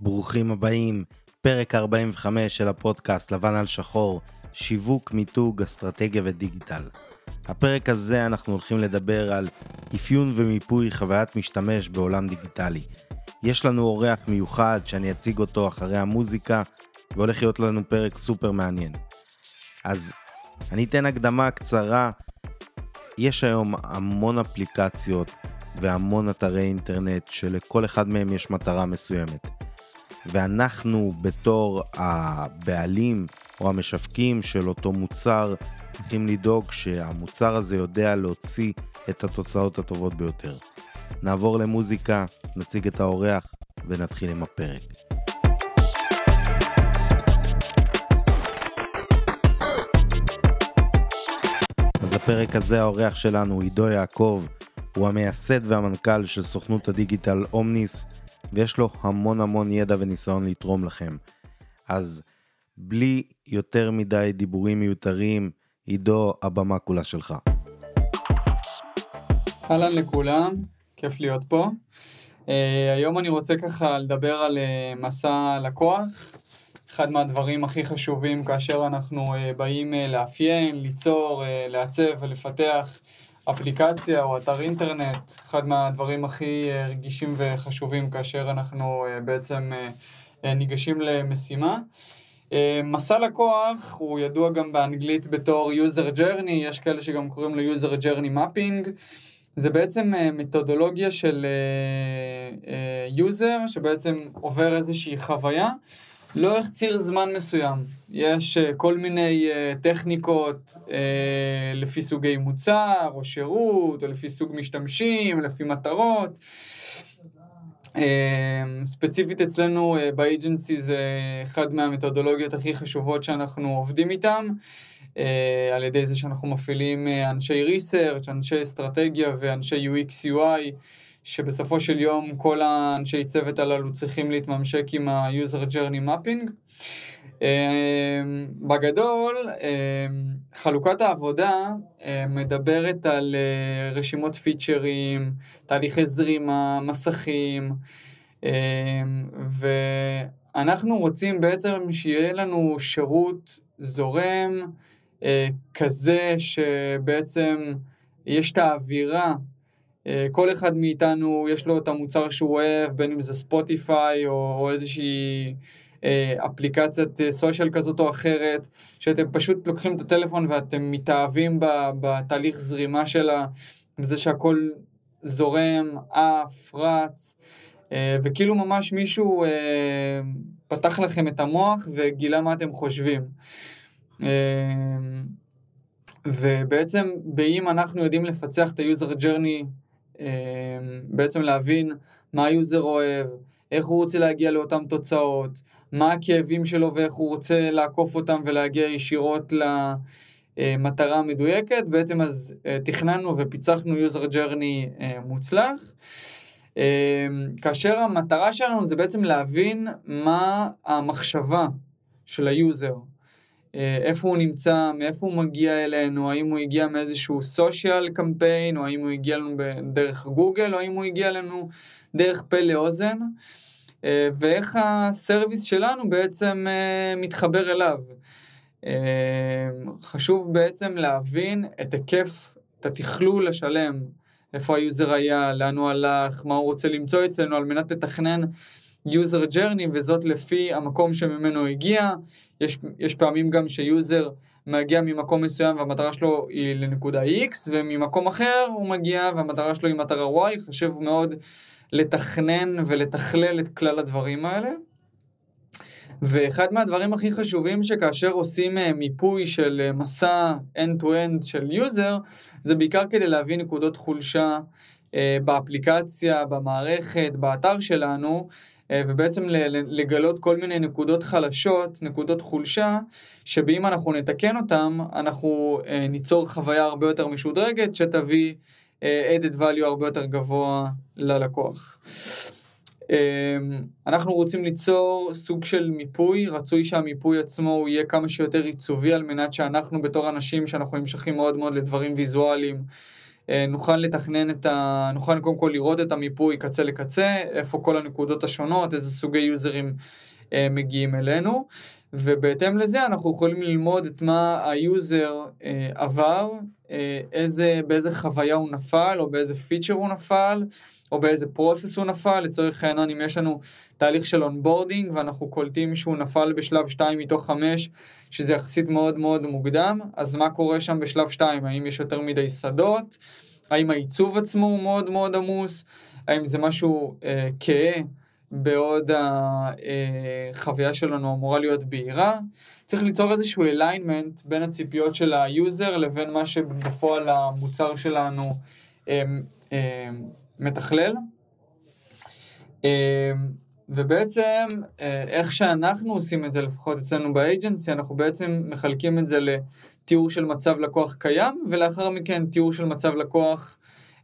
ברוכים הבאים, פרק 45 של הפודקאסט לבן על שחור, שיווק, מיתוג, אסטרטגיה ודיגיטל. הפרק הזה אנחנו הולכים לדבר על אפיון ומיפוי חוויית משתמש בעולם דיגיטלי. יש לנו אורח מיוחד שאני אציג אותו אחרי המוזיקה, והולך להיות לנו פרק סופר מעניין. אז אני אתן הקדמה קצרה. יש היום המון אפליקציות והמון אתרי אינטרנט שלכל אחד מהם יש מטרה מסוימת. ואנחנו בתור הבעלים או המשווקים של אותו מוצר צריכים לדאוג שהמוצר הזה יודע להוציא את התוצאות הטובות ביותר. נעבור למוזיקה, נציג את האורח ונתחיל עם הפרק. אז הפרק הזה האורח שלנו עידו יעקב, הוא המייסד והמנכ"ל של סוכנות הדיגיטל אומניס, ויש לו המון המון ידע וניסיון לתרום לכם. אז בלי יותר מדי דיבורים מיותרים, עידו, הבמה כולה שלך. אהלן לכולם, כיף להיות פה. Uh, היום אני רוצה ככה לדבר על uh, מסע לקוח. אחד מהדברים הכי חשובים כאשר אנחנו uh, באים uh, לאפיין, ליצור, uh, לעצב ולפתח אפליקציה או אתר אינטרנט, אחד מהדברים הכי uh, רגישים וחשובים כאשר אנחנו uh, בעצם uh, ניגשים למשימה. אה, מסע לקוח הוא ידוע גם באנגלית בתור user journey, יש כאלה שגם קוראים לו user journey mapping. זה בעצם אה, מתודולוגיה של אה, user שבעצם עובר איזושהי חוויה לאורך ציר זמן מסוים. יש כל מיני טכניקות לפי סוגי מוצר או שירות או לפי סוג משתמשים, לפי מטרות. ספציפית אצלנו אה, באג'נסי זה אחד מהמתודולוגיות הכי חשובות שאנחנו עובדים איתן, אה, על ידי זה שאנחנו מפעילים אה, אנשי ריסרצ', אנשי אסטרטגיה ואנשי UX UI, שבסופו של יום כל האנשי צוות הללו צריכים להתממשק עם ה-user journey mapping. אמ, בגדול, אמ, חלוקת העבודה אמ, מדברת על אה, רשימות פיצ'רים, תהליכי זרימה, מסכים, ואנחנו רוצים בעצם שיהיה לנו שירות זורם, אה, כזה שבעצם יש את האווירה אה, כל אחד מאיתנו יש לו את המוצר שהוא אוהב, בין אם זה ספוטיפיי או, או איזושהי אה, אפליקציית סושיאל אה, כזאת או אחרת, שאתם פשוט לוקחים את הטלפון ואתם מתאהבים בתהליך זרימה שלה, בזה שהכל זורם, עף, רץ, אה, וכאילו ממש מישהו פתח לכם את המוח וגילה מה אתם חושבים. ובעצם, באם אנחנו יודעים לפצח את ה-user journey, בעצם להבין מה ה user אוהב, איך הוא רוצה להגיע לאותן תוצאות, מה הכאבים שלו ואיך הוא רוצה לעקוף אותם ולהגיע ישירות למטרה המדויקת. בעצם אז אה, תכננו ופיצחנו user journey אה, מוצלח. אה, כאשר המטרה שלנו זה בעצם להבין מה המחשבה של ה user. איפה הוא נמצא, מאיפה הוא מגיע אלינו, האם הוא הגיע מאיזשהו social campaign, או האם הוא הגיע לנו דרך גוגל, או האם הוא הגיע לנו דרך פה לאוזן. אה, ואיך ה service שלנו בעצם אה, מתחבר אליו. אה, חשוב בעצם להבין את היקף, את התכלול השלם, איפה ה user היה, לאן הוא הלך, מה הוא רוצה למצוא אצלנו על מנת לתכנן user journey וזאת לפי המקום שממנו הגיע. יש, יש פעמים גם ש user מגיע ממקום מסוים והמטרה שלו היא לנקודה X וממקום אחר הוא מגיע והמטרה שלו היא מטרה Y, חשוב מאוד לתכנן ולתכלל את כלל הדברים האלה. ואחד מהדברים הכי חשובים שכאשר עושים אה, מיפוי של אה, מסע end-to-end של יוזר, זה בעיקר כדי להביא נקודות חולשה אה, באפליקציה, במערכת, באתר שלנו, ובעצם לגלות כל מיני נקודות חלשות, נקודות חולשה, שבאם אנחנו נתקן אותם, אנחנו ניצור חוויה הרבה יותר משודרגת, שתביא אה, added value הרבה יותר גבוה ללקוח. אמ, אנחנו רוצים ליצור סוג של מיפוי, רצוי שהמיפוי עצמו הוא יהיה כמה שיותר עיצובי על מנת שאנחנו בתור אנשים שאנחנו נמשכים מאוד מאוד לדברים ויזואליים, נוכל לתכנן את ה... נוכל קודם כל לראות את המיפוי קצה לקצה, איפה כל הנקודות השונות, איזה סוגי יוזרים מגיעים אלינו, ובהתאם לזה אנחנו יכולים ללמוד את מה ה user עבר, איזה, באיזה חוויה הוא נפל או באיזה feature הוא נפל. או באיזה process הוא נפל, לצורך העניין אם יש לנו תהליך של onboarding ואנחנו קולטים שהוא נפל בשלב 2 מתוך 5, שזה יחסית מאוד מאוד מוקדם, אז מה קורה שם בשלב 2? האם יש יותר מדי שדות? האם העיצוב עצמו הוא מאוד מאוד עמוס? האם זה משהו אה, כהה בעוד החוויה אה, שלנו אמורה להיות בהירה? צריך ליצור איזשהו alignment בין הציפיות של ה user לבין מה שבפועל המוצר שלנו אה, אה, מתכלל. אמ, ובעצם אה, איך שאנחנו עושים את זה, לפחות אצלנו ב agency, אנחנו בעצם מחלקים את זה לתיאור של מצב לקוח קיים, ולאחר מכן תיאור של מצב לקוח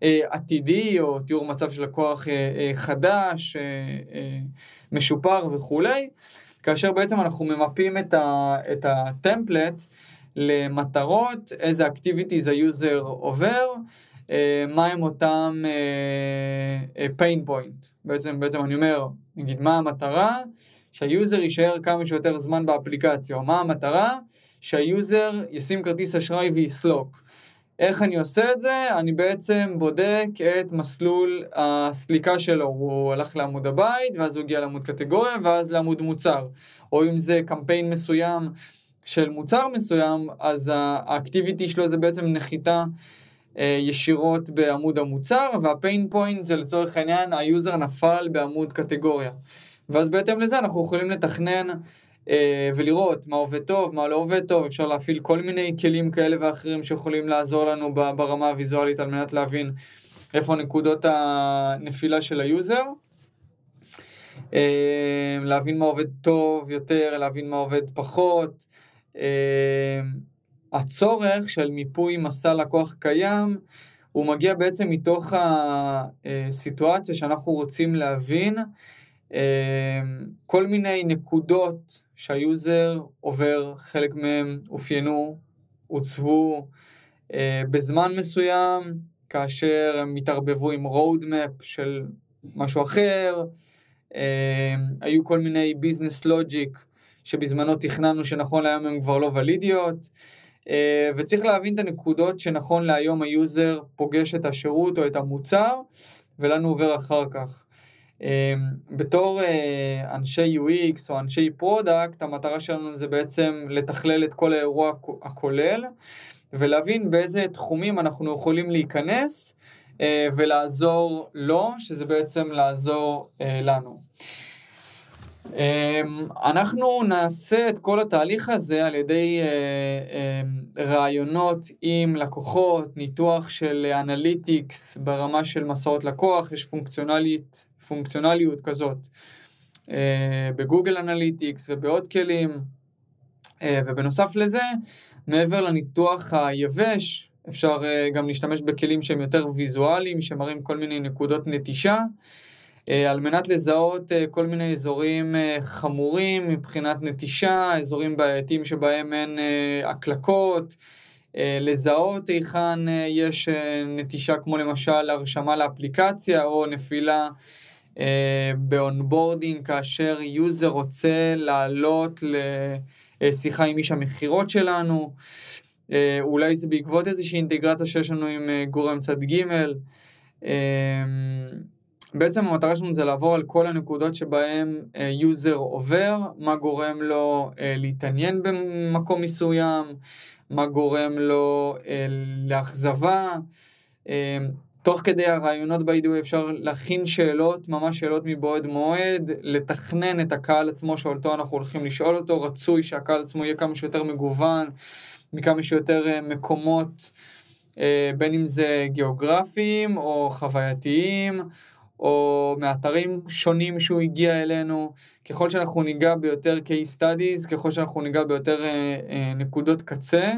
אה, עתידי, או תיאור מצב של לקוח אה, חדש, משופר וכולי, כאשר בעצם אנחנו ממפים את ה template למטרות, איזה activities ה user עובר, אה, מהם אותם אה, אה, pain point. בעצם, בעצם אני אומר, נגיד, מה המטרה? שה user יישאר כמה שיותר זמן באפליקציה, או מה המטרה? שה user ישים כרטיס אשראי ויסלוק. איך אני עושה את זה? אני בעצם בודק את מסלול הסליקה שלו. הוא הלך לעמוד הבית, ואז הוא הגיע לעמוד קטגוריה, ואז לעמוד מוצר. או אם זה קמפיין מסוים של מוצר מסוים, אז ה activity שלו זה בעצם נחיתה אה, ישירות בעמוד המוצר, וה pain point זה לצורך העניין ה user נפל בעמוד קטגוריה. ואז בהתאם לזה אנחנו יכולים לתכנן אה, ולראות מה עובד טוב, מה לא עובד טוב, אפשר להפעיל כל מיני כלים כאלה ואחרים שיכולים לעזור לנו ברמה הוויזואלית על מנת להבין איפה נקודות הנפילה של ה user. אה, להבין מה עובד טוב יותר, להבין מה עובד פחות. הצורך של מיפוי מסע לקוח קיים, הוא מגיע בעצם מתוך הסיטואציה שאנחנו רוצים להבין אה, כל מיני נקודות שה user עובר, חלק מהם אופיינו, עוצבו אה, בזמן מסוים, כאשר הם התערבבו עם road map של משהו אחר, אה, היו כל מיני business logic שבזמנו תכננו שנכון להיום הם כבר לא valid יות. אה, וצריך להבין את הנקודות שנכון להיום ה user פוגש את השירות או את המוצר, ולנו עובר אחר כך. אה, בתור אה, אנשי UX או אנשי product, המטרה שלנו זה בעצם לתכלל את כל האירוע הכולל, ולהבין באיזה תחומים אנחנו יכולים להיכנס ולעזור לו, שזה בעצם לעזור לנו. אמ, אנחנו נעשה את כל התהליך הזה על ידי אה, אמ, ראיונות עם לקוחות, ניתוח של analytics ברמה של מסעות לקוח, יש פונקציונלית, פונקציונליות כזאת אה, בגוגל אנליטיקס ובעוד כלים, אה, ובנוסף לזה, מעבר לניתוח היבש, אפשר גם להשתמש בכלים שהם יותר ויזואליים, שמראים כל מיני נקודות נטישה. אה, על מנת לזהות אה, כל מיני אזורים אה, חמורים מבחינת נטישה, אזורים בעייתיים שבהם אין הקלקות, לזהות היכן יש נטישה כמו למשל הרשמה לאפליקציה או נפילה ב onboarding כאשר user רוצה לעלות לשיחה עם איש המכירות שלנו, אולי זה בעקבות איזושהי אינטגרציה שיש לנו עם גורם צד ג' בעצם המטרה שלנו זה לעבור על כל הנקודות שבהם user uh, עובר, מה גורם לו uh, להתעניין במקום מסוים, מה גורם לו uh, לאכזבה. תוך כדי הראיונות וידוי אפשר להכין שאלות, ממש שאלות מבעוד מועד, לתכנן את הקהל עצמו שאותו אנחנו הולכים לשאול אותו, רצוי שהקהל עצמו יהיה כמה שיותר מגוון, מכמה שיותר מקומות, בין אם זה גיאוגרפיים או חווייתיים. או מאתרים שונים שהוא הגיע אלינו, ככל שאנחנו ניגע ביותר case studies, ככל שאנחנו ניגע ביותר אה, אה, נקודות קצה,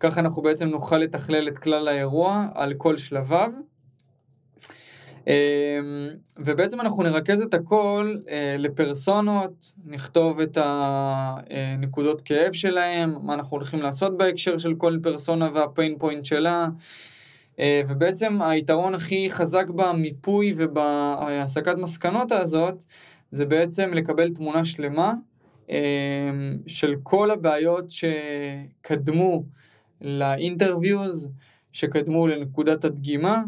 ככה אנחנו בעצם נוכל לתכלל את כלל האירוע על כל שלביו. אה, ובעצם אנחנו נרכז את הכל אה, לפרסונות, נכתוב את הנקודות כאב שלהם, מה אנחנו הולכים לעשות בהקשר של כל פרסונה והפיין פוינט שלה. אה, ובעצם היתרון הכי חזק במיפוי ובהסקת מסקנות הזאת, זה בעצם לקבל תמונה שלמה של כל הבעיות שקדמו לאינטרוויוז, שקדמו לנקודת הדגימה,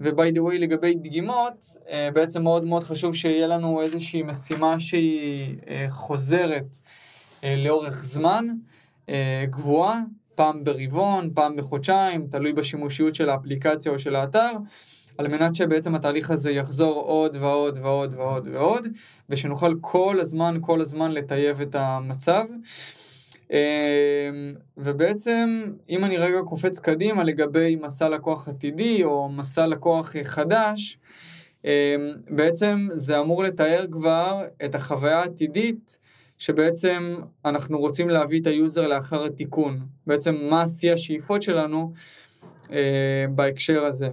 וביי דה ווי לגבי דגימות, בעצם מאוד מאוד חשוב שיהיה לנו איזושהי משימה שהיא חוזרת לאורך זמן, גבוהה, פעם ברבעון, פעם בחודשיים, תלוי בשימושיות של האפליקציה או של האתר, על מנת שבעצם התהליך הזה יחזור עוד ועוד ועוד ועוד ועוד, ושנוכל כל הזמן, כל הזמן לטייב את המצב. אמ, ובעצם, אם אני רגע קופץ קדימה לגבי מסע לקוח עתידי או מסע לקוח חדש, אמ, בעצם זה אמור לתאר כבר את החוויה העתידית שבעצם אנחנו רוצים להביא את ה user לאחר התיקון. בעצם מה שיא השאיפות שלנו אה, בהקשר הזה.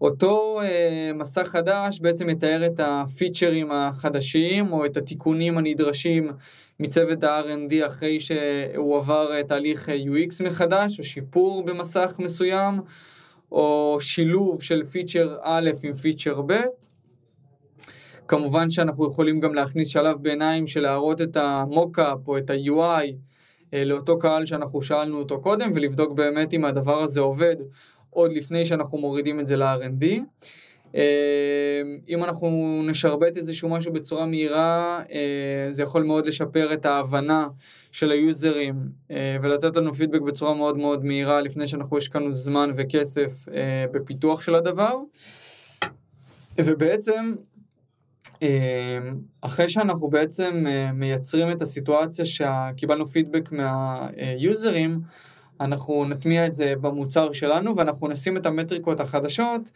אותו אה, מסע חדש בעצם מתאר את ה features החדשים או את התיקונים הנדרשים מצוות ה-R&D אחרי שהוא עבר תהליך UX מחדש או שיפור במסך מסוים או שילוב של feature א' עם feature ב'. כמובן שאנחנו יכולים גם להכניס שלב ביניים של להראות את המוקאפ או את ה-UI אה, לאותו קהל שאנחנו שאלנו אותו קודם ולבדוק באמת אם הדבר הזה עובד עוד לפני שאנחנו מורידים את זה ל-R&D. אה, אם אנחנו נשרבט איזשהו משהו בצורה מהירה, אה, זה יכול מאוד לשפר את ההבנה של היוזרים ולתת לנו פידבק בצורה מאוד מאוד מהירה לפני שאנחנו השקענו זמן וכסף בפיתוח של הדבר. ובעצם אחרי שאנחנו בעצם אה, מייצרים את הסיטואציה שקיבלנו פידבק מהיוזרים, אנחנו נטמיע את זה במוצר שלנו ואנחנו נשים את המטריקות החדשות,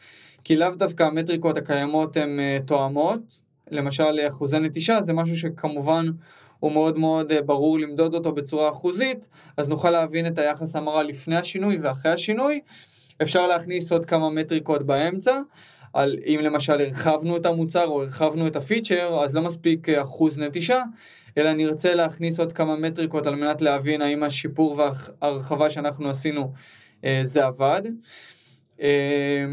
כי לאו דווקא המטריקות הקיימות הן אה, תואמות, למשל אחוזי נטישה זה משהו שכמובן הוא מאוד מאוד אה, ברור למדוד אותו בצורה אחוזית, אז נוכל להבין את היחס המרה לפני השינוי ואחרי השינוי. אפשר להכניס עוד כמה מטריקות באמצע, על אם למשל הרחבנו את המוצר או הרחבנו את הפיצ'ר, אז לא מספיק אה, אחוז נטישה, אלא נרצה להכניס עוד כמה מטריקות על מנת להבין האם השיפור וההרחבה שאנחנו עשינו אה, זה עבד. אה,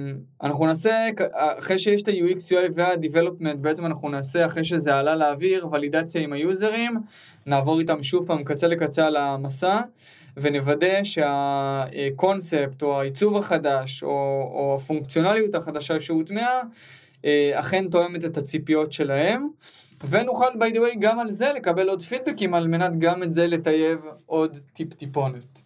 אנחנו נעשה, אחרי שיש את ה-UX, UI וה-Development, בעצם אנחנו נעשה, אחרי שזה עלה לאוויר, ולידציה עם היוזרים, נעבור איתם שוב פעם קצה לקצה על המסע. ונוודא שהקונספט או העיצוב החדש או, או הפונקציונליות החדשה שהוטמעה אה, אכן תואמת את הציפיות שלהם. ונוכל by the way גם על זה לקבל עוד פידבקים על מנת גם את זה לטייב עוד טיפ טיפונת.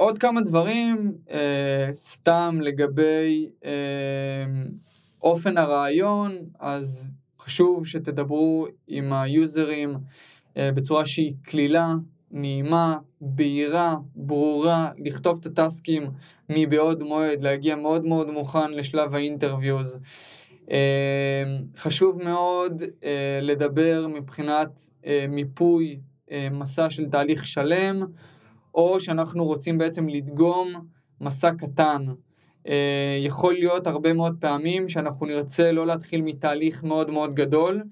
אה, עוד כמה דברים, אה, סתם לגבי אופן הראיון, אז חשוב שתדברו עם היוזרים אה, בצורה שהיא קלילה, נעימה, בהירה, ברורה, לכתוב את ה tasks מבעוד מועד, להגיע מאוד מאוד מוכן לשלב ה interviews. אה, חשוב מאוד אה, לדבר מבחינת מיפוי מסע של תהליך שלם, או שאנחנו רוצים בעצם לדגום מסע קטן. יכול להיות הרבה מאוד פעמים שאנחנו נרצה לא להתחיל מתהליך מאוד מאוד גדול,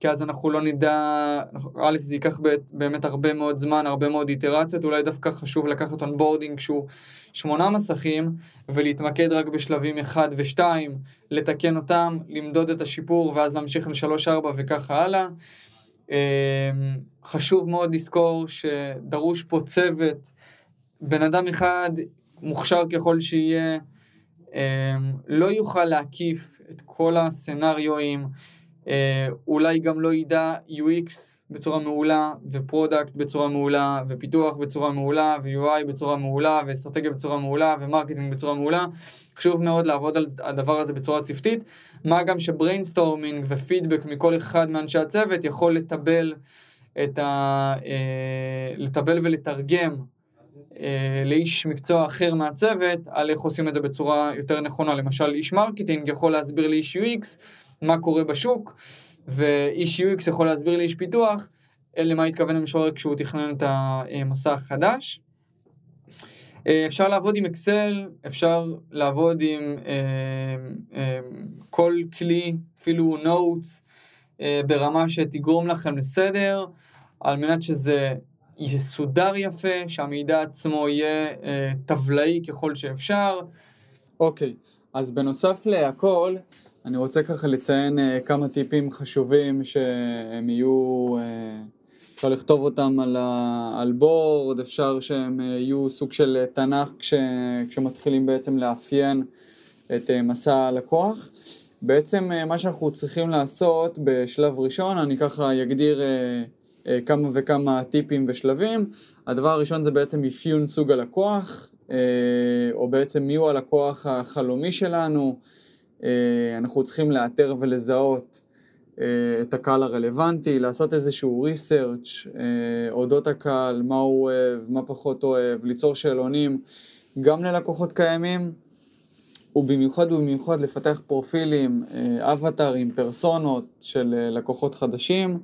כי אז אנחנו לא נדע, א', זה ייקח באמת הרבה מאוד זמן, הרבה מאוד איטרציות, אולי דווקא חשוב לקחת onboarding שהוא שמונה מסכים, ולהתמקד רק בשלבים 1 ו-2, לתקן אותם, למדוד את השיפור, ואז להמשיך ל-3-4 וככה הלאה. אמ, חשוב מאוד לזכור שדרוש פה צוות, בן אדם אחד, מוכשר ככל שיהיה, אמ, לא יוכל להקיף את כל ה scenario אים, אה, אולי גם לא ידע UX בצורה מעולה, ו product בצורה מעולה, ופיתוח בצורה מעולה, ו-UI בצורה מעולה, ואסטרטגיה בצורה מעולה, ו marketing בצורה מעולה. חשוב מאוד לעבוד על הדבר הזה בצורה צוותית, מה גם ש brainstorming ופידבק מכל אחד מאנשי הצוות יכול לטבל את ה... אה, לטבל ולתרגם אה, לאיש מקצוע אחר מהצוות על איך עושים את זה בצורה יותר נכונה. למשל איש marketing יכול להסביר לאיש UX מה קורה בשוק, ואיש UX יכול להסביר לאיש פיתוח למה התכוון המשורר כשהוא תכנן את המסע החדש. אה, אפשר לעבוד עם אקסל, אפשר לעבוד עם אה, אה, כל כלי, אפילו notes, ברמה שתגרום לכם לסדר, על מנת שזה יסודר יפה, שהמידע עצמו יהיה טבלאי ככל שאפשר. אוקיי, אז בנוסף להכל, אני רוצה ככה לציין כמה טיפים חשובים שהם יהיו, אפשר לכתוב אותם על, ה, על בורד, אפשר שהם אה, יהיו סוג של תנ"ך כש, כשמתחילים בעצם לאפיין את אה, מסע הלקוח. בעצם אה, מה שאנחנו צריכים לעשות בשלב ראשון, אני ככה אגדיר אה, אה, כמה וכמה טיפים ושלבים. הדבר הראשון זה בעצם אפיון סוג הלקוח, אה, או בעצם מיהו הלקוח החלומי שלנו. אה, אנחנו צריכים לאתר ולזהות אה, את הקהל הרלוונטי, לעשות איזשהו ריסרצ' אה, אודות הקהל, מה הוא אוהב, מה פחות אוהב, ליצור שאלונים גם ללקוחות קיימים. ובמיוחד ובמיוחד לפתח פרופילים, אה, אבטארים, פרסונות של אה, לקוחות חדשים,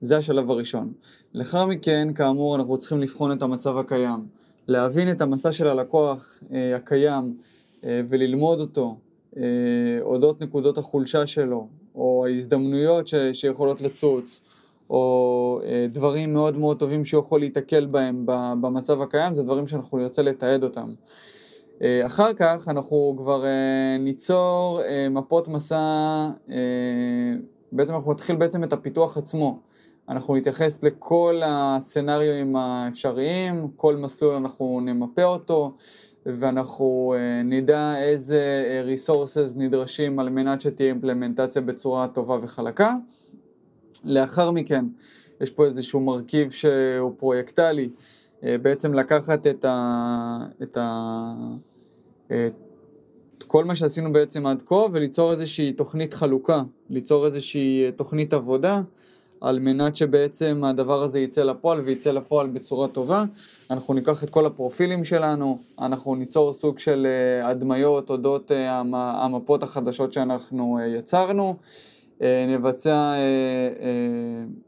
זה השלב הראשון. לאחר מכן, כאמור, אנחנו צריכים לבחון את המצב הקיים, להבין את המסע של הלקוח אה, הקיים וללמוד אותו, אודות נקודות החולשה שלו, או ההזדמנויות ש- שיכולות לצוץ, או דברים מאוד מאוד טובים שהוא יכול להיתקל בהם במצב הקיים, זה דברים שאנחנו נרצה לתעד אותם. אה, אחר כך אנחנו כבר אה, ניצור אה, מפות מסע, בעצם אנחנו נתחיל בעצם את הפיתוח עצמו. אנחנו נתייחס לכל הסצנריואים האפשריים, כל מסלול אנחנו נמפה אותו, ואנחנו נדע איזה resources נדרשים על מנת שתהיה אימפלמנטציה בצורה טובה וחלקה. לאחר מכן, יש פה איזשהו מרכיב שהוא פרויקטלי, אה, בעצם לקחת את, ה, את, ה, את כל מה שעשינו בעצם עד כה וליצור איזושהי תוכנית חלוקה, ליצור איזושהי תוכנית עבודה על מנת שבעצם הדבר הזה יצא לפועל ויצא לפועל בצורה טובה. אנחנו ניקח את כל הפרופילים שלנו, אנחנו ניצור סוג של אה, הדמיות אודות אה, המפות החדשות שאנחנו יצרנו, נבצע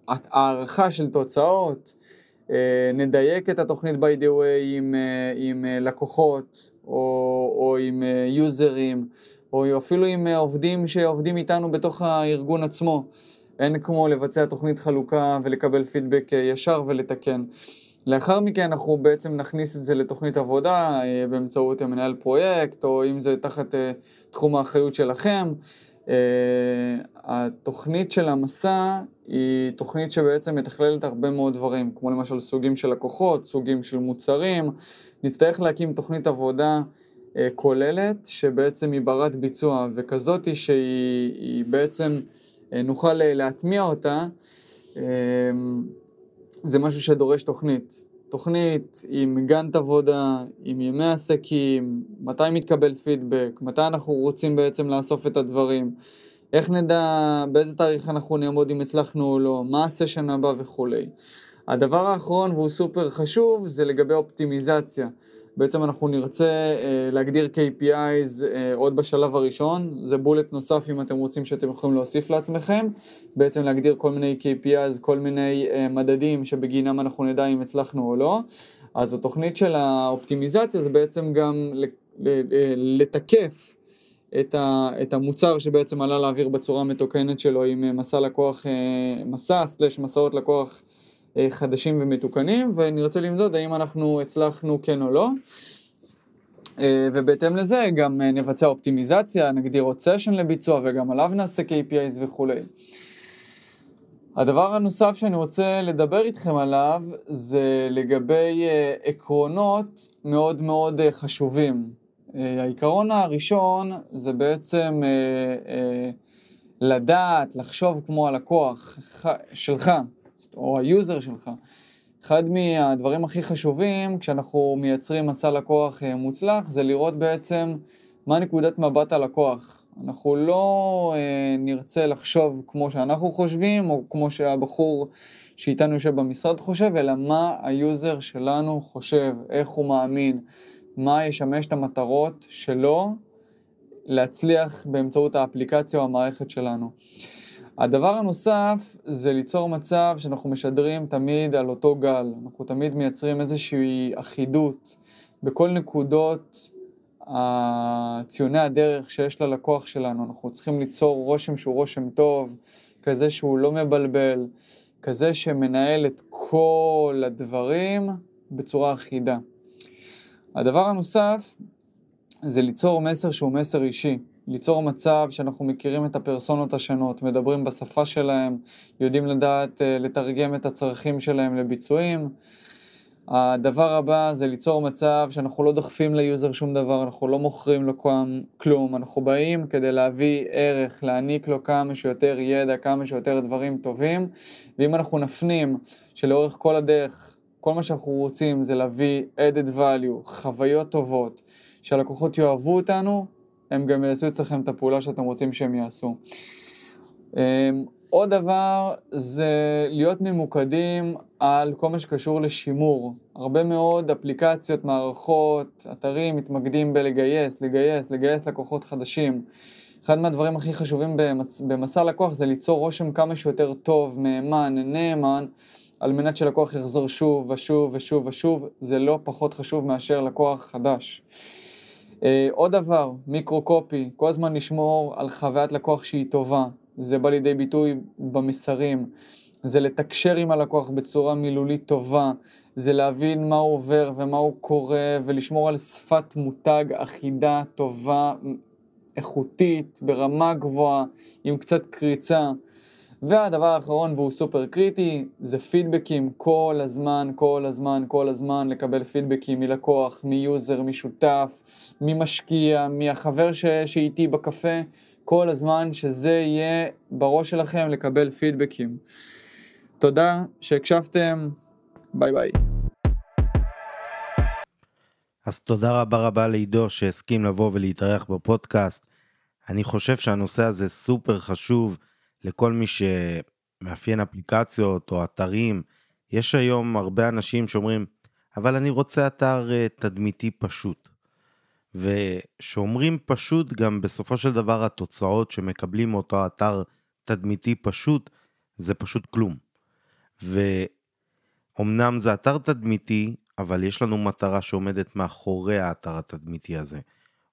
הערכה של תוצאות, אה, נדייק את התוכנית by the way עם, אה, עם אה, לקוחות או, או עם יוזרים או אפילו עם עובדים שעובדים איתנו בתוך הארגון עצמו. אין כמו לבצע תוכנית חלוקה ולקבל פידבק ישר ולתקן. לאחר מכן אנחנו בעצם נכניס את זה לתוכנית עבודה באמצעות מנהל פרויקט או אם זה תחת תחום האחריות שלכם. התוכנית של המסע היא תוכנית שבעצם מתכללת הרבה מאוד דברים, כמו למשל סוגים של לקוחות, סוגים של מוצרים. נצטרך להקים תוכנית עבודה אה, כוללת, שבעצם היא ברת ביצוע, וכזאת שהיא בעצם, אה, נוכל אה, להטמיע אותה, אה, זה משהו שדורש תוכנית. תוכנית עם גאנט עבודה, עם ימי עסקים, מתי מתקבל פידבק, מתי אנחנו רוצים בעצם לאסוף את הדברים. איך נדע באיזה תאריך אנחנו נעמוד אם הצלחנו או לא, מה הסשן הבא וכולי. הדבר האחרון והוא סופר חשוב זה לגבי אופטימיזציה. בעצם אנחנו נרצה אה, להגדיר KPIs אה, עוד בשלב הראשון, זה בולט נוסף אם אתם רוצים שאתם יכולים להוסיף לעצמכם, בעצם להגדיר כל מיני KPIs, כל מיני אה, מדדים שבגינם אנחנו נדע אם הצלחנו או לא. אז התוכנית של האופטימיזציה זה בעצם גם לתקף את, ה, את המוצר שבעצם עלה לאוויר בצורה מתוקנת שלו עם מסע לקוח, מסע סלש מסעות לקוח חדשים ומתוקנים ונרצה למדוד האם אנחנו הצלחנו כן או לא ובהתאם לזה גם נבצע אופטימיזציה, נגדיר עוד סשן לביצוע וגם עליו נעשה KPIs וכולי. הדבר הנוסף שאני רוצה לדבר איתכם עליו זה לגבי עקרונות מאוד מאוד חשובים. אה, העיקרון הראשון זה בעצם אה, אה, לדעת, לחשוב כמו הלקוח שלך, או ה user שלך. אחד מהדברים הכי חשובים כשאנחנו מייצרים מסע לקוח מוצלח זה לראות בעצם מה נקודת מבט הלקוח. אנחנו לא אה, נרצה לחשוב כמו שאנחנו חושבים, או כמו שהבחור שאיתנו יושב במשרד חושב, אלא מה ה user שלנו חושב, איך הוא מאמין, מה ישמש את המטרות שלו להצליח באמצעות האפליקציה או המערכת שלנו. הדבר הנוסף זה ליצור מצב שאנחנו משדרים תמיד על אותו גל, אנחנו תמיד מייצרים איזושהי אחידות בכל נקודות ציוני הדרך שיש ללקוח שלנו, אנחנו צריכים ליצור רושם שהוא רושם טוב, כזה שהוא לא מבלבל, כזה שמנהל את כל הדברים בצורה אחידה. הדבר הנוסף זה ליצור מסר שהוא מסר אישי. ליצור מצב שאנחנו מכירים את הפרסונות השונות, מדברים בשפה שלהם, יודעים לדעת uh, לתרגם את הצרכים שלהם לביצועים. הדבר הבא זה ליצור מצב שאנחנו לא דוחפים ל user שום דבר, אנחנו לא מוכרים לו כלום, אנחנו באים כדי להביא ערך, להעניק לו כמה שיותר ידע, כמה שיותר דברים טובים, ואם אנחנו נפנים שלאורך כל הדרך, כל מה שאנחנו רוצים זה להביא added value, חוויות טובות, שהלקוחות יאהבו אותנו, הם גם יעשו אצלכם את הפעולה שאתם רוצים שהם יעשו. אמ, עוד דבר זה להיות ממוקדים על כל מה שקשור לשימור. הרבה מאוד אפליקציות, מערכות, אתרים מתמקדים בלגייס, לגייס, לגייס לקוחות חדשים. אחד מהדברים הכי חשובים במס, במסע לקוח זה ליצור רושם כמה שיותר טוב, מהימן, נאמן, על מנת שלקוח יחזור שוב ושוב ושוב ושוב, זה לא פחות חשוב מאשר לקוח חדש. Uh, עוד דבר, מיקרו-קופי, כל הזמן לשמור על חוויית לקוח שהיא טובה, זה בא לידי ביטוי במסרים, זה לתקשר עם הלקוח בצורה מילולית טובה, זה להבין מה הוא עובר ומה הוא קורא ולשמור על שפת מותג אחידה, טובה, איכותית, ברמה גבוהה, עם קצת קריצה. והדבר האחרון, והוא סופר קריטי, זה פידבקים כל הזמן, כל הזמן, כל הזמן, לקבל פידבקים מלקוח, מיוזר, משותף, ממשקיע, מהחבר ש... שאיתי בקפה, כל הזמן שזה יהיה בראש שלכם לקבל פידבקים. תודה שהקשבתם, ביי ביי. אז תודה רבה רבה לעידו שהסכים לבוא ולהתארח בפודקאסט. אני חושב שהנושא הזה סופר חשוב לכל מי שמאפיין אפליקציות או אתרים. יש היום הרבה אנשים שאומרים, אבל אני רוצה אתר אה, תדמיתי פשוט. ושאומרים פשוט, גם בסופו של דבר התוצאות שמקבלים מאותו אתר תדמיתי פשוט, זה פשוט כלום. ואומנם זה אתר תדמיתי, אבל יש לנו מטרה שעומדת מאחורי האתר התדמיתי הזה,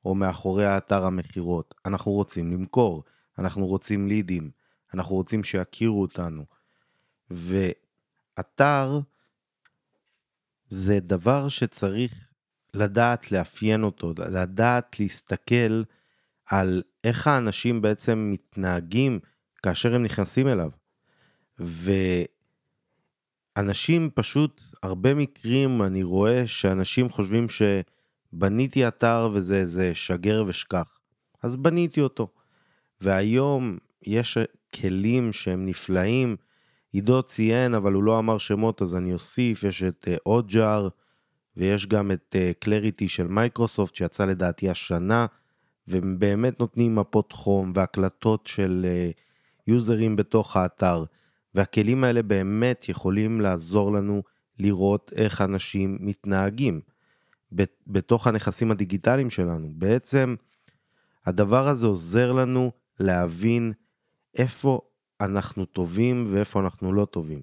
או מאחורי האתר המכירות. אנחנו רוצים למכור, אנחנו רוצים לידים, אנחנו רוצים שיכירו אותנו. ואתר זה דבר שצריך לדעת לאפיין אותו, לדעת להסתכל על איך האנשים בעצם מתנהגים כאשר הם נכנסים אליו. ואנשים פשוט, הרבה מקרים אני רואה שאנשים חושבים שבניתי אתר וזה שגר ושכח. אז בניתי אותו. והיום יש כלים שהם נפלאים. עידו ציין, אבל הוא לא אמר שמות, אז אני אוסיף, יש את אוג'אר, uh, ויש גם את קלריטי uh, של מייקרוסופט שיצא לדעתי השנה, והם באמת נותנים מפות חום והקלטות של uh, יוזרים בתוך האתר, והכלים האלה באמת יכולים לעזור לנו לראות איך אנשים מתנהגים בתוך הנכסים הדיגיטליים שלנו. בעצם הדבר הזה עוזר לנו להבין איפה אנחנו טובים ואיפה אנחנו לא טובים.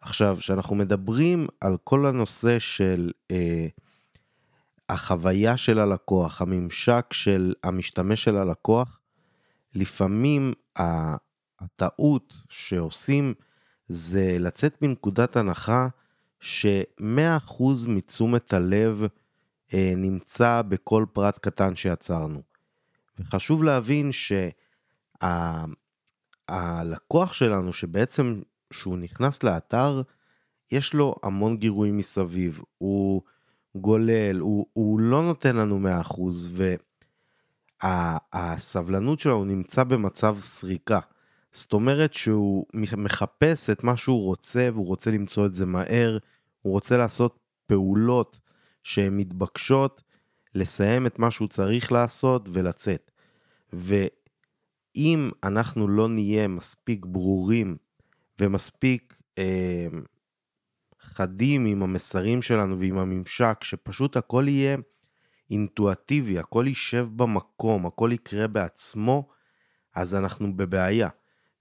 עכשיו, כשאנחנו מדברים על כל הנושא של אה, החוויה של הלקוח, הממשק של המשתמש של הלקוח, לפעמים הטעות שעושים זה לצאת מנקודת הנחה ש-100% מתשומת הלב אה, נמצא בכל פרט קטן שיצרנו. וחשוב להבין שהלקוח שלנו, שבעצם שהוא נכנס לאתר, יש לו המון גירויים מסביב, הוא גולל, הוא, הוא לא נותן לנו 100% והסבלנות שלו נמצא במצב סריקה. זאת אומרת שהוא מחפש את מה שהוא רוצה והוא רוצה למצוא את זה מהר, הוא רוצה לעשות פעולות שהן מתבקשות, לסיים את מה שהוא צריך לעשות ולצאת. ואם אנחנו לא נהיה מספיק ברורים ומספיק אה, חדים עם המסרים שלנו ועם הממשק, שפשוט הכל יהיה אינטואטיבי, הכל יישב במקום, הכל יקרה בעצמו, אז אנחנו בבעיה.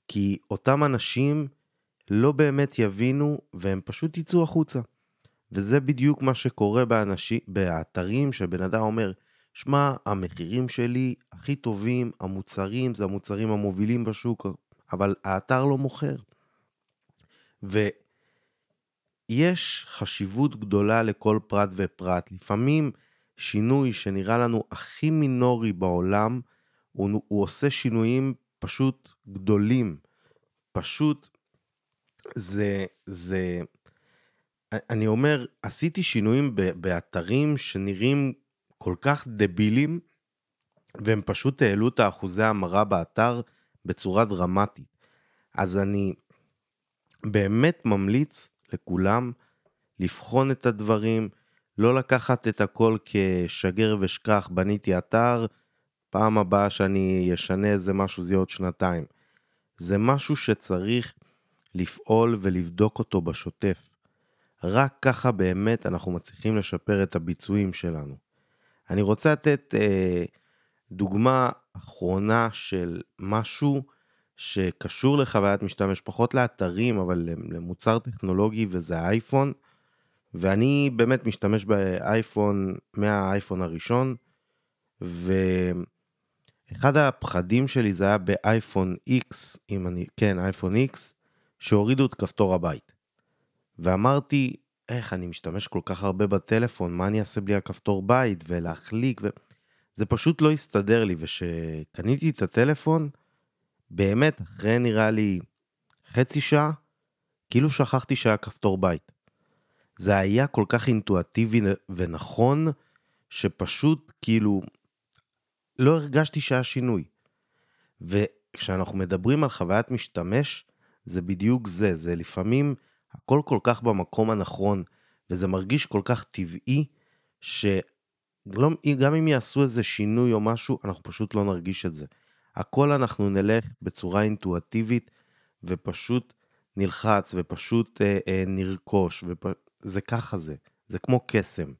כי אותם אנשים לא באמת יבינו והם פשוט יצאו החוצה. וזה בדיוק מה שקורה באנשים, באתרים שבן אדם אומר, שמע, המחירים שלי הכי טובים, המוצרים זה המוצרים המובילים בשוק, אבל האתר לא מוכר. יש חשיבות גדולה לכל פרט ופרט. לפעמים שינוי שנראה לנו הכי מינורי בעולם, הוא, הוא עושה שינויים פשוט גדולים. פשוט זה, זה, אני אומר, עשיתי שינויים באתרים שנראים כל כך דבילים, והם פשוט העלו את האחוזי המרה באתר בצורה דרמטית. אז אני באמת ממליץ לכולם לבחון את הדברים, לא לקחת את הכל כשגר ושכח, בניתי אתר, פעם הבאה שאני אשנה איזה משהו זה יהיה עוד שנתיים. זה משהו שצריך לפעול ולבדוק אותו בשוטף. רק ככה באמת אנחנו מצליחים לשפר את הביצועים שלנו. אני רוצה לתת אה, דוגמה אחרונה של משהו שקשור לחוויית משתמש, פחות לאתרים, אבל למוצר טכנולוגי, וזה האייפון. ואני באמת משתמש באייפון מהאייפון הראשון, ואחד הפחדים שלי זה היה באייפון X, אם אני, כן, אייפון X, שהורידו את כפתור הבית. ואמרתי, איך אני משתמש כל כך הרבה בטלפון, מה אני אעשה בלי הכפתור בית ולהחליק, ו... זה פשוט לא הסתדר לי, וכשקניתי את הטלפון, באמת, אחרי נראה לי חצי שעה, כאילו שכחתי שהיה כפתור בית. זה היה כל כך אינטואטיבי ונכון, שפשוט כאילו לא הרגשתי שהיה שינוי. וכשאנחנו מדברים על חוויית משתמש, זה בדיוק זה, זה לפעמים הכל כל כך במקום הנכון, וזה מרגיש כל כך טבעי, שגם אם יעשו איזה שינוי או משהו, אנחנו פשוט לא נרגיש את זה. הכל אנחנו נלך בצורה אינטואטיבית, ופשוט נלחץ, ופשוט אה, אה, נרכוש, ופ... זה ככה זה, זה כמו קסם.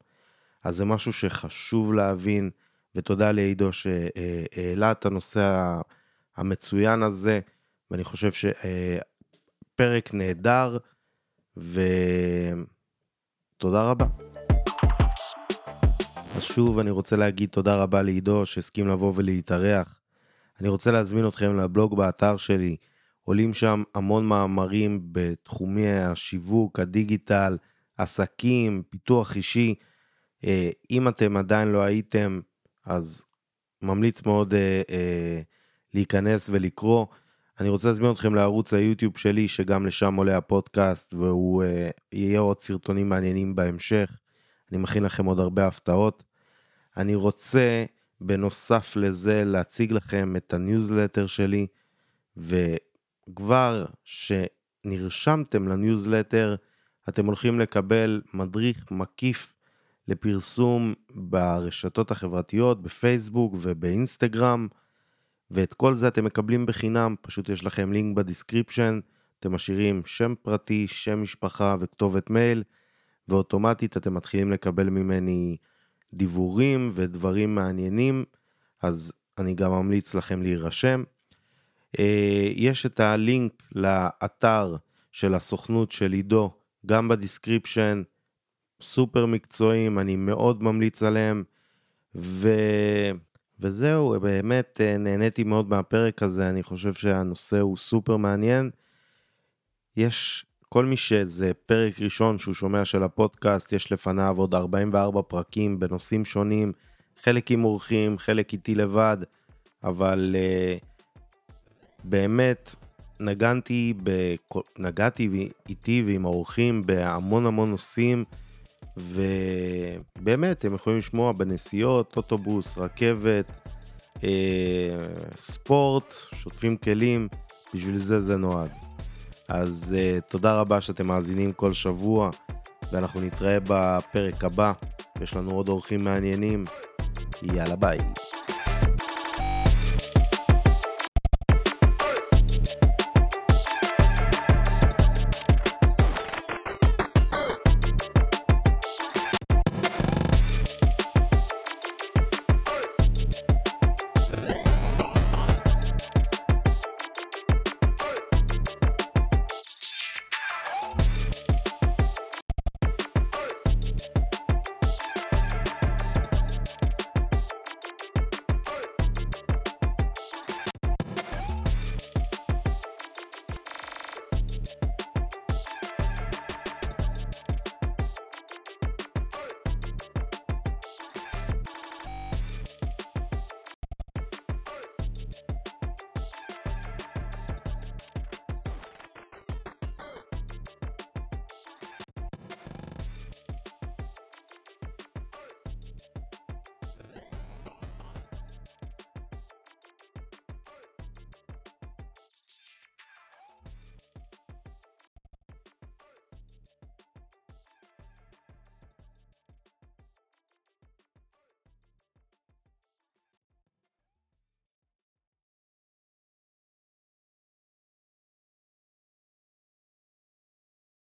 אז זה משהו שחשוב להבין, ותודה לעידו שהעלה את הנושא המצוין הזה, ואני חושב שפרק נהדר, ותודה רבה. אז שוב אני רוצה להגיד תודה רבה לעידו שהסכים לבוא ולהתארח. אני רוצה להזמין אתכם לבלוג באתר שלי, עולים שם המון מאמרים בתחומי השיווק, הדיגיטל, עסקים, פיתוח אישי. אה, אם אתם עדיין לא הייתם, אז ממליץ מאוד אה, אה, להיכנס ולקרוא. אני רוצה להזמין אתכם לערוץ היוטיוב שלי, שגם לשם עולה הפודקאסט, והוא יהיה עוד סרטונים מעניינים בהמשך. אני מכין לכם עוד הרבה הפתעות. אני רוצה, בנוסף לזה, להציג לכם את הניוזלטר שלי, וכבר כשנרשמתם לניוזלטר, אתם הולכים לקבל מדריך מקיף לפרסום ברשתות החברתיות, בפייסבוק ובאינסטגרם, ואת כל זה אתם מקבלים בחינם, פשוט יש לכם לינק ב description, אתם משאירים שם פרטי, שם משפחה וכתובת מייל, ואוטומטית אתם מתחילים לקבל ממני דיבורים ודברים מעניינים, אז אני גם ממליץ לכם להירשם. אה, יש את הלינק לאתר של הסוכנות של עידו גם ב description, סופר מקצועיים, אני מאוד ממליץ עליהם. ו... וזהו, באמת אה, נהניתי מאוד מהפרק הזה, אני חושב שהנושא הוא סופר מעניין. יש, כל מי שזה פרק ראשון שהוא שומע של הפודקאסט, יש לפניו עוד 44 פרקים בנושאים שונים, חלק עם אורחים, חלק איתי לבד, אבל uh, באמת נגנתי, בכ... נגעתי איתי ועם האורחים בהמון המון נושאים, ובאמת, הם יכולים לשמוע בנסיעות, אוטובוס, רכבת, אה, ספורט, שוטפים כלים, בשביל זה זה נועד. אז אה, תודה רבה שאתם מאזינים כל שבוע, ואנחנו נתראה בפרק הבא. יש לנו עוד אורחים מעניינים. יאללה ביי.